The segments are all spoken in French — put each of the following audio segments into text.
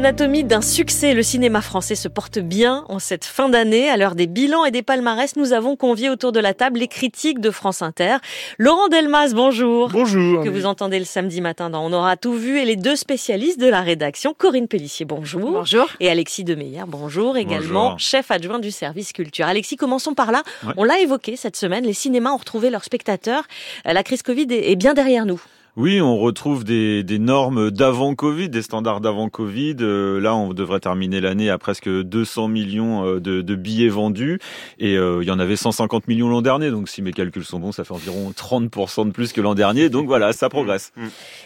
Anatomie d'un succès, le cinéma français se porte bien en cette fin d'année. À l'heure des bilans et des palmarès, nous avons convié autour de la table les critiques de France Inter. Laurent Delmas, bonjour. Bonjour. Que vous entendez le samedi matin dans On aura tout vu et les deux spécialistes de la rédaction, Corinne Pellissier, bonjour. Bonjour. Et Alexis Demeyer, bonjour également, Bonjour. chef adjoint du service culture. Alexis, commençons par là. Ouais. On l'a évoqué cette semaine, les cinémas ont retrouvé leurs spectateurs. Euh, La crise Covid est bien derrière nous. Oui, on retrouve des, des normes d'avant Covid, des standards d'avant Covid. Euh, là, on devrait terminer l'année à presque 200 millions euh, de, de billets vendus. Et euh, il y en avait 150 millions l'an dernier. Donc, si mes calculs sont bons, ça fait environ 30% de plus que l'an dernier. Donc voilà, ça progresse.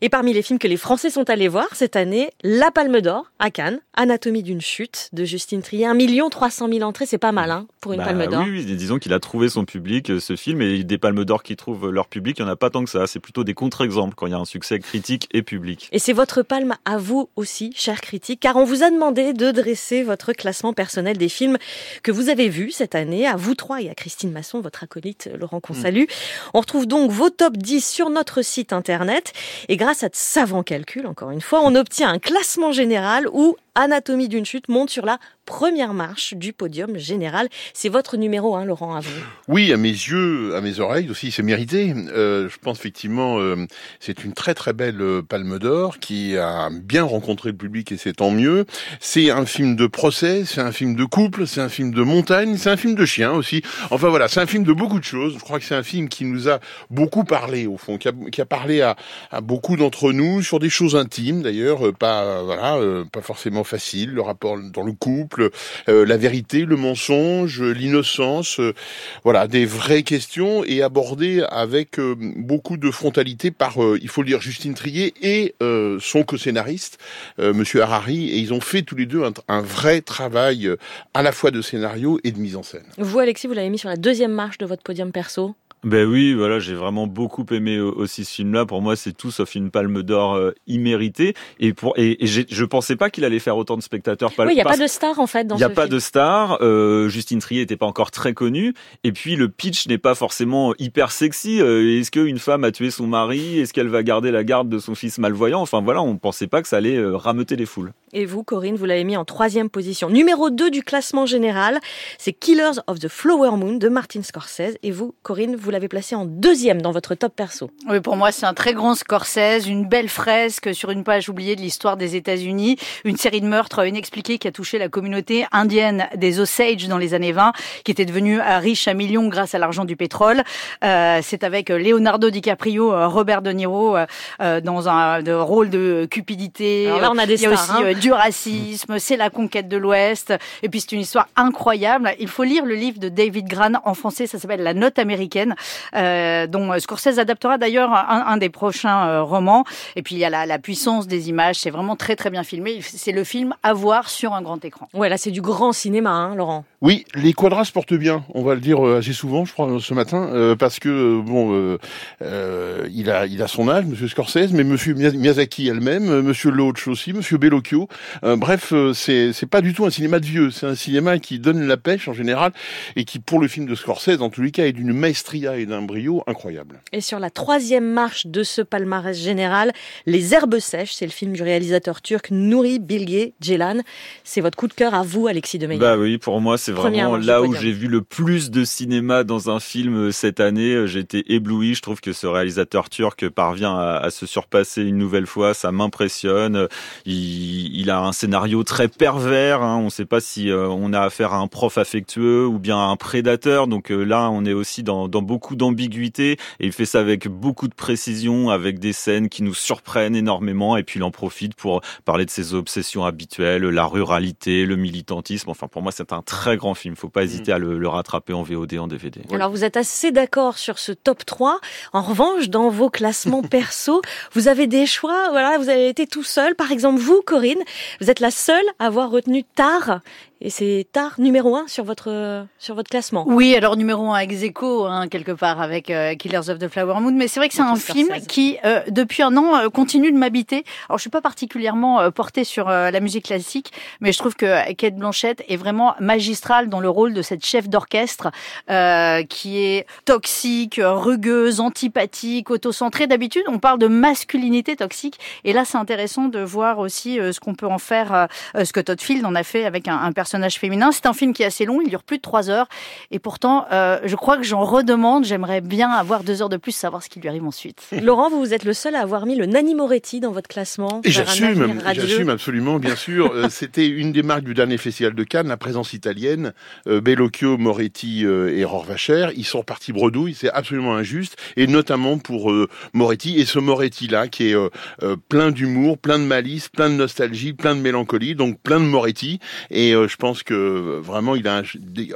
Et parmi les films que les Français sont allés voir cette année, La Palme d'Or à Cannes, Anatomie d'une chute de Justine Trier, 1 300 000 entrées, c'est pas mal hein, pour une Bah Palme d'Or. oui, oui, disons qu'il a trouvé son public, ce film, et des palmes d'or qui trouvent leur public, il n'y en a pas tant que ça. C'est plutôt des contre-exemples quand il y a un succès critique et public. Et c'est votre palme à vous aussi, chers critiques, car on vous a demandé de dresser votre classement personnel des films que vous avez vus cette année, à vous trois et à Christine Masson, votre acolyte Laurent qu'on salue. On retrouve donc vos top 10 sur notre site internet, et grâce à de savants calculs, encore une fois, on obtient un classement général où Anatomie d'une chute monte sur la première marche du podium général. C'est votre numéro, hein, Laurent, à vous. Oui, à mes yeux, à mes oreilles aussi, c'est mérité. Euh, je pense effectivement, euh, c'est une très très belle euh, Palme d'Or qui a bien rencontré le public et c'est tant mieux. C'est un film de procès, c'est un film de couple, c'est un film de montagne, c'est un film de chien aussi. Enfin voilà, c'est un film de beaucoup de choses. Je crois que c'est un film qui nous a beaucoup parlé au fond, qui a, parlé à, à beaucoup d'entre nous sur des choses intimes d'ailleurs, pas voilà, pas forcément faciles, le rapport dans le couple, euh, la vérité, le mensonge, l'innocence, euh, voilà, des vraies questions et abordées avec euh, beaucoup de frontalité par, il faut le dire, Justine Trier et son co-scénariste, Monsieur Harari, et ils ont fait tous les deux un, vrai travail à la fois de scénario et de mise en scène. Vous, Alexis, vous l'avez mis sur la deuxième marche de votre podium perso. Ben oui, voilà, j'ai vraiment beaucoup aimé euh, aussi ce film-là. Pour moi, c'est tout sauf une palme d'or euh, imméritée. Et pour et, et je pensais pas qu'il allait faire autant de spectateurs. pas- Oui, il n'y a pas de star en fait dans Il n'y a pas film. de star. Euh, Justine Trier n'était pas encore très connue. Et puis le pitch n'est pas forcément hyper sexy. Euh, Est-ce qu'une femme a tué son mari? Est-ce qu'elle va garder la garde de son fils malvoyant? Enfin voilà, on pensait pas que ça allait euh, rameuter les foules. Et vous, Corinne, vous l'avez mis en troisième position. Numéro 2 du classement général, c'est Killers of the Flower Moon de Martin Scorsese. Et vous, Corinne, vous l'avez placé en deuxième dans votre top perso. Oui, pour moi, c'est un très grand Scorsese, une belle fresque sur une page oubliée de l'histoire des États-Unis, une série de meurtres inexpliqués qui a touché la communauté indienne des Osage dans les années 20, qui était devenue euh, riche à millions grâce à l'argent du pétrole. Euh, c'est avec Leonardo DiCaprio, euh, Robert De Niro euh, euh, dans un de rôle de cupidité. Alors là, on a des Il y a stars, aussi hein. Du racisme, c'est la conquête de l'Ouest. Et puis c'est une histoire incroyable. Il faut lire le livre de David Gran en français, ça s'appelle La Note américaine, euh, dont Scorsese adaptera d'ailleurs un, un des prochains euh, romans. Et puis il y a la, la puissance des images, c'est vraiment très très bien filmé. C'est le film à voir sur un grand écran. Ouais, là, c'est du grand cinéma, hein, Laurent. Oui, les quadras se portent bien, on va le dire euh, assez souvent, je crois, ce matin, euh, parce que bon, euh, euh, il a, il a son âge, Monsieur Scorsese, mais Monsieur Miyazaki elle-même, Monsieur Loach aussi, Monsieur Bellocchio. Euh, bref, euh, c'est, c'est pas du tout un cinéma de vieux, c'est un cinéma qui donne la pêche en général et qui, pour le film de Scorsese, en tous les cas, est d'une maestria et d'un brio incroyable. Et sur la troisième marche de ce palmarès général, Les Herbes Sèches, c'est le film du réalisateur turc Nouri Bilge Ceylan. C'est votre coup de cœur à vous, Alexis Demeyer. Bah oui, pour moi, c'est vraiment là où j'ai vu le plus de cinéma dans un film euh, cette année. Euh, J'ai été ébloui. Je trouve que ce réalisateur turc parvient à, à se surpasser une nouvelle fois. Ça m'impressionne. Euh, Il, il a un scénario très pervers. Hein. On ne sait pas si euh, on a affaire à un prof affectueux ou bien à un prédateur. Donc euh, là, on est aussi dans, dans beaucoup d'ambiguïté. Et il fait ça avec beaucoup de précision, avec des scènes qui nous surprennent énormément. Et puis il en profite pour parler de ses obsessions habituelles, la ruralité, le militantisme. Enfin, pour moi, c'est un très grand film. Faut pas hésiter à le, le rattraper en VOD, en DVD. Alors vous êtes assez d'accord sur ce top 3. En revanche, dans vos classements perso, vous avez des choix, voilà, vous avez été tout seul. Par exemple, vous, Corinne, vous êtes la seule à avoir retenu Tar et c'est tard numéro un sur votre sur votre classement. Oui, alors numéro un ex aequo, hein, quelque part avec euh, Killers of the Flower Moon, mais c'est vrai que c'est un film qui euh, depuis un an continue de m'habiter. Alors je suis pas particulièrement portée sur la musique classique, mais je trouve que Kate Blanchett est vraiment magistrale dans le rôle de cette chef d'orchestre qui est toxique, rugueuse, antipathique, autocentrée. D'habitude, on parle de masculinité toxique, et là c'est intéressant de voir aussi ce qu'on peut en faire, ce que Todd Field en a fait avec un, un personnage féminin. C'est un film qui est assez long, il dure plus de trois heures. Et pourtant, euh, je crois que j'en redemande. J'aimerais bien avoir deux heures de plus, savoir ce qui lui arrive ensuite. Laurent, vous êtes le seul à avoir mis le Nanni Moretti dans votre classement. Et j'assume, j'assume absolument, bien sûr. Euh, c'était une des marques du dernier festival de Cannes, la présence italienne. Euh, Bellocchio, Moretti et Rorvacher, ils sont partis bredouille. C'est absolument injuste. Et notamment pour Moretti. Et ce Moretti-là, qui est plein d'humour, plein de malice, plein de nostalgie, plein de mélancolie. Donc plein de Moretti. Et je pense que vraiment, il a, un,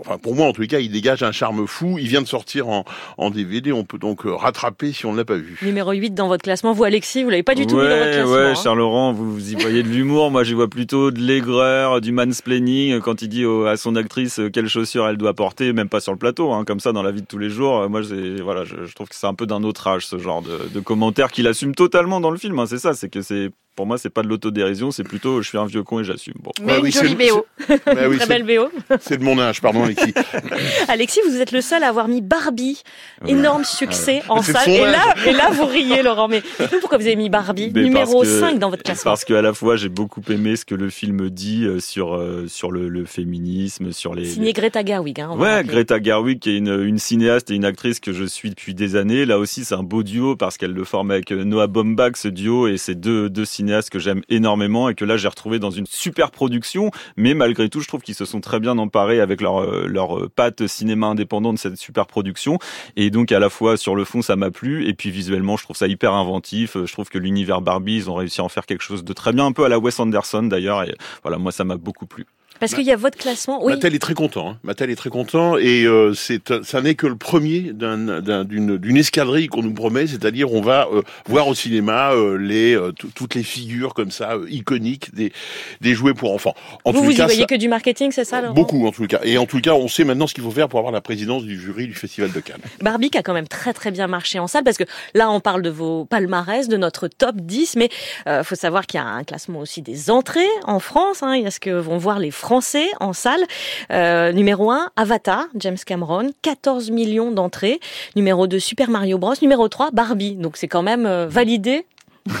enfin pour moi en tout cas, il dégage un charme fou. Il vient de sortir en, en DVD. On peut donc euh, rattraper si on ne l'a pas vu. Numéro 8 dans votre classement. Vous, Alexis, vous l'avez pas du tout mis dans votre classement. Ouais, hein. Charles Laurent, vous, vous y voyez de l'humour. moi, j'y vois plutôt de l'aigreur, du mansplaining quand il dit à son actrice euh, quelles chaussures elle doit porter, même pas sur le plateau, hein, comme ça dans la vie de tous les jours. Moi, voilà, je, je trouve que c'est un peu d'un autre âge ce genre de, de commentaires qu'il assume totalement dans le film. Hein, c'est ça, c'est que c'est pour moi, c'est pas de l'autodérision, c'est plutôt je suis un vieux con et j'assume. Bon. Mais une jolie BO. Très belle BO. C'est de mon âge, pardon Alexis. Alexis, vous êtes le seul à avoir mis Barbie. Énorme succès en salle. Et là, et là, vous riez, Laurent. Mais pourquoi vous avez mis Barbie numéro 5 dans votre classement Parce qu'à la fois, j'ai beaucoup aimé ce que le film dit euh, sur, euh, sur le, le féminisme, sur les. Signé Greta Gerwig. Hein, ouais, Greta Gerwig, qui est une, une cinéaste et une actrice que je suis depuis des années. Là aussi, c'est un beau duo parce qu'elle le forme avec euh, Noah Baumbach, ce duo, et c'est deux, deux cinéastes que j'aime énormément et que là j'ai retrouvé dans une super production. Mais malgré tout, je trouve qu'ils se sont très bien emparés avec leur euh, leur euh, patte cinéma indépendant de cette super production. Et donc à la fois sur le fond ça m'a plu et puis visuellement je trouve ça hyper inventif. Je trouve que l'univers Barbie ils ont réussi à en faire quelque chose de très bien, un peu à la Wes Anderson d'ailleurs. Et voilà moi ça m'a beaucoup plu. Parce qu'il y a votre classement. Oui. Mattel est très content. Hein. Mattel est très content et euh, c'est ça n'est que le premier d'une d'une escadrille qu'on nous promet, c'est-à-dire on va euh, voir au cinéma euh, les euh, toutes les figures comme ça iconiques des des jouets pour enfants. En vous vous y voyez que du marketing, c'est ça Laurent? Beaucoup en tout cas. Et en tout cas, on sait maintenant ce qu'il faut faire pour avoir la présidence du jury du festival de Cannes. Barbie qui a quand même très très bien marché en salle parce que là on parle de vos palmarès, de notre top 10, mais euh, faut savoir qu'il y a un classement aussi des entrées en France. Hein. Il y a ce que vont voir les français en salle. Euh, numéro 1, Avatar, James Cameron, 14 millions d'entrées. Numéro 2, Super Mario Bros. Numéro 3, Barbie. Donc c'est quand même euh, validé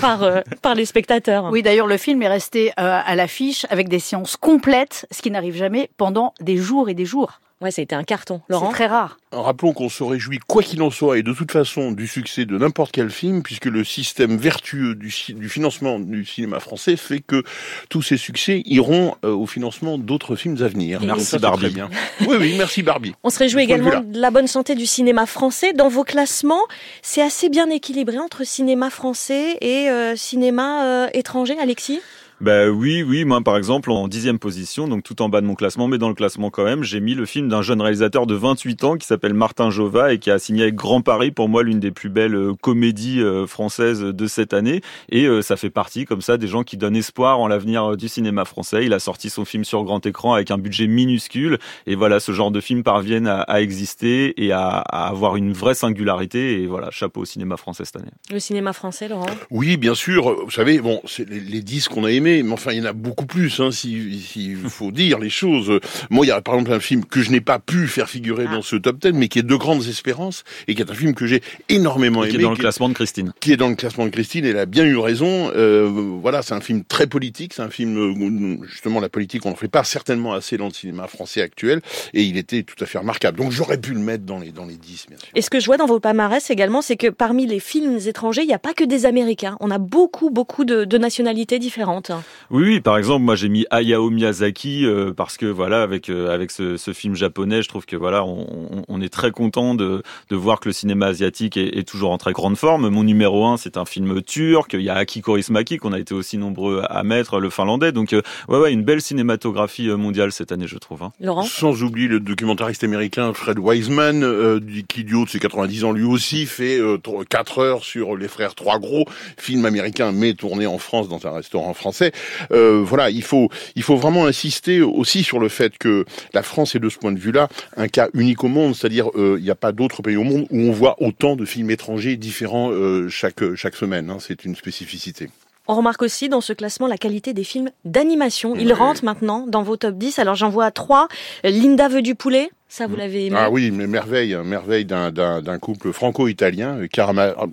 par, euh, par les spectateurs. Oui, d'ailleurs, le film est resté à l'affiche avec des séances complètes, ce qui n'arrive jamais pendant des jours et des jours. Ouais, ça a été un carton, Laurent. C'est très rare. Rappelons qu'on se réjouit, quoi qu'il en soit, et de toute façon, du succès de n'importe quel film, puisque le système vertueux du, du, financement du cinéma français fait que tous ces succès iront euh, au financement d'autres films à venir. merci ça, Barbie. Bien. oui, oui, merci Barbie. On se réjouit également de la bonne santé du cinéma français. Dans vos classements, c'est assez bien équilibré entre cinéma français et euh, cinéma euh, étranger, Alexis? Bah oui, oui, moi par exemple en dixième position, donc tout en bas de mon classement, mais dans le classement quand même, j'ai mis le film d'un jeune réalisateur de 28 ans qui s'appelle Martin Jova et qui a signé avec Grand Paris pour moi l'une des plus belles euh, comédies euh, françaises de cette année. Et euh, ça fait partie comme ça des gens qui donnent espoir en l'avenir du cinéma français. Il a sorti son film sur grand écran avec un budget minuscule et voilà, ce genre de films parviennent à, à exister et à, à, avoir une vraie singularité. Et voilà, chapeau au cinéma français cette année. Le cinéma français, Laurent? Oui, bien sûr. Vous savez, bon, c'est les, les 10 qu'on a aimés mais enfin, il y en a beaucoup plus, hein, s'il si, faut dire les choses. Moi, il y a par exemple un film que je n'ai pas pu faire figurer ah. dans ce top 10, mais qui est De Grandes Espérances, et qui est un film que j'ai énormément aimé. Qui est dans le classement de Christine. Qui est dans le classement de Christine, elle a bien eu raison. Euh, voilà, c'est un film très politique, c'est un film, où, justement, la politique, on ne fait pas certainement assez dans le cinéma français actuel, et il était tout à fait remarquable. Donc j'aurais pu le mettre dans les, dans les 10, bien sûr. Et ce que je vois dans vos palmarès également, c'est que parmi les films étrangers, il n'y a pas que des Américains. On a beaucoup, beaucoup de, de nationalités différentes. Oui, oui, par exemple, moi j'ai mis Hayao Miyazaki euh, parce que voilà, avec euh, avec ce, ce, film japonais, je trouve que voilà, on, on est très content de, de voir que le cinéma asiatique est, est, toujours en très grande forme. Mon numéro un, c'est un film turc. Il y a Aki Kaurismäki qu'on a été aussi nombreux à mettre, le finlandais. Donc euh, ouais, ouais, une belle cinématographie mondiale cette année, je trouve. Hein. Laurent. Sans oublier le documentariste américain Fred Wiseman, euh, qui du haut de ses 90 ans lui aussi fait euh, 4 heures sur les frères Trois Gros, film américain mais tourné en France dans un restaurant français. Après, euh, voilà, il faut, il faut vraiment insister aussi sur le fait que la France est de ce point de vue-là un cas unique au monde, c'est-à-dire euh, il n'y a pas d'autres pays au monde où on voit autant de films étrangers différents euh, chaque chaque semaine. Hein, c'est une spécificité. On remarque aussi dans ce classement la qualité des films d'animation. Ils rentrent maintenant dans vos top 10. Alors j'en vois trois. Linda veut du poulet. Ça, vous mm. l'avez aimé Ah oui, mais merveille, merveille d'un couple franco-italien,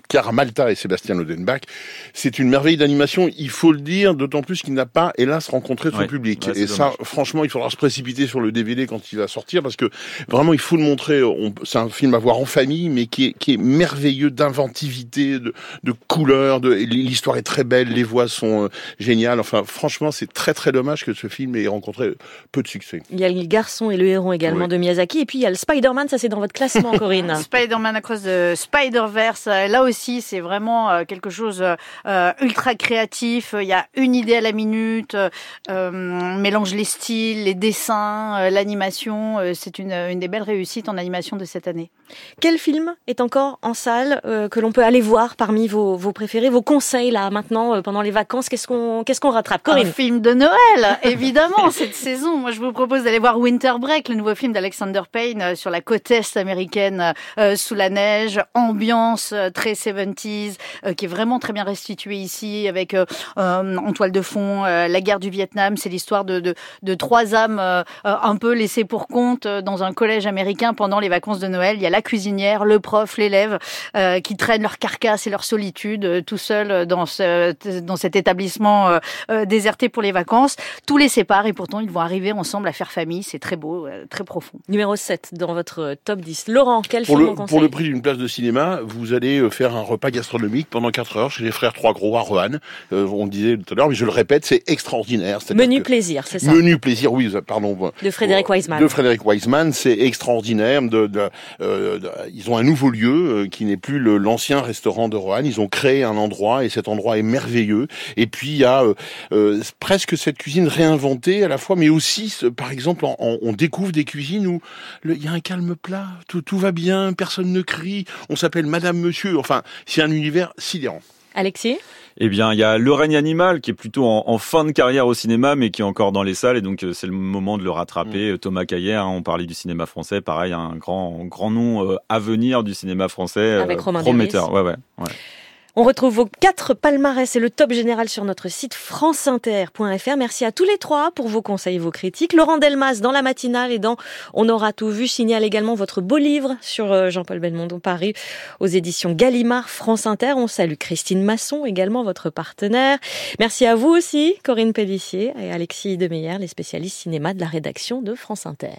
Caramalta et Sébastien Odenbach. C'est une merveille d'animation, il faut le dire, d'autant plus qu'il n'a pas, hélas, rencontré son public. et ça, franchement, il faudra se précipiter sur le DVD quand il va sortir, parce que vraiment, il faut le montrer. C'est un film à voir en famille, mais qui est, qui est merveilleux d'inventivité, de, de couleurs. De, L'histoire est très belle, les voix sont euh, géniales. Enfin, franchement, c'est très très dommage que ce film ait rencontré peu de succès. Il y a le garçon et le héros également de Miyazaki et puis il y a le Spider-Man, ça c'est dans votre classement, Corinne. Spider-Man à cause de Spider-Verse. Là aussi, c'est vraiment euh, quelque chose euh, ultra créatif. Il y a une idée à la minute, euh, mélange les styles, les dessins, l'animation. C'est une, une des belles réussites en animation de cette année. Quel film est encore en salle que l'on peut aller voir parmi vos, vos préférés, vos conseils là maintenant pendant les vacances? Qu'est-ce qu'on qu'est-ce qu'on rattrape, Corinne Un film de Noël, évidemment cette saison. Moi, je vous propose d'aller voir Winter Break, le nouveau film d'Alexander Payne euh, sur la côte est américaine euh, euh, sous la neige, ambiance très 70s qui est vraiment très bien restituée ici avec en toile de fond la guerre du Vietnam. C'est l'histoire de, trois âmes un peu laissées pour compte dans un collège américain pendant les vacances de Noël. Il y a la cuisinière, le prof, l'élève qui traînent leur carcasse et leur solitude tout seuls dans, ce, dans cet établissement déserté pour les vacances. Tous les séparent et pourtant ils vont arriver ensemble à faire famille. C'est très beau, très profond. Numéro 7 dans votre top 10. Laurent, quel pour film le, Pour le prix d'une place de cinéma, vous allez euh, faire un repas gastronomique pendant 4 heures chez les frères Trois Gros à Roanne. Euh, on le disait tout à l'heure, mais je le répète, c'est extraordinaire. Menu plaisir, c'est ça? Menu plaisir, oui, pardon. De Frédéric Wiseman. De Frédéric Wiseman, c'est extraordinaire. De, de, euh, ils ont un nouveau lieu qui n'est plus l'ancien restaurant de Roanne. Ils ont créé un endroit et cet endroit est merveilleux. Et puis il y a presque cette cuisine réinventée à la fois, mais aussi, par exemple, on découvre des cuisines où il y a un calme plat, tout, tout va bien, personne ne crie, on s'appelle Madame Monsieur, enfin, c'est un univers sidérant. Alexis? Eh bien, il y a Le règne animal qui est plutôt en, fin de carrière au cinéma, mais qui est encore dans les salles, et donc euh, c'est le moment de le rattraper. Mm. Thomas Caillet, hein, on parlait du cinéma français, pareil, un grand grand nom euh, à venir du cinéma français, euh, Avec Romain prometteur. Ouais, ouais, ouais. On retrouve vos quatre palmarès et le top général sur notre site franceinter.fr. Merci à tous les trois pour vos conseils et vos critiques. Laurent Delmas dans la matinale et dans On aura tout vu signale également votre beau livre sur euh, Jean-Paul Belmondo Paris aux éditions Gallimard France Inter. On salue Christine Masson, également votre partenaire. Merci à vous aussi, Corinne Pellissier et Alexis Demeyer, les spécialistes cinéma de la rédaction de France Inter.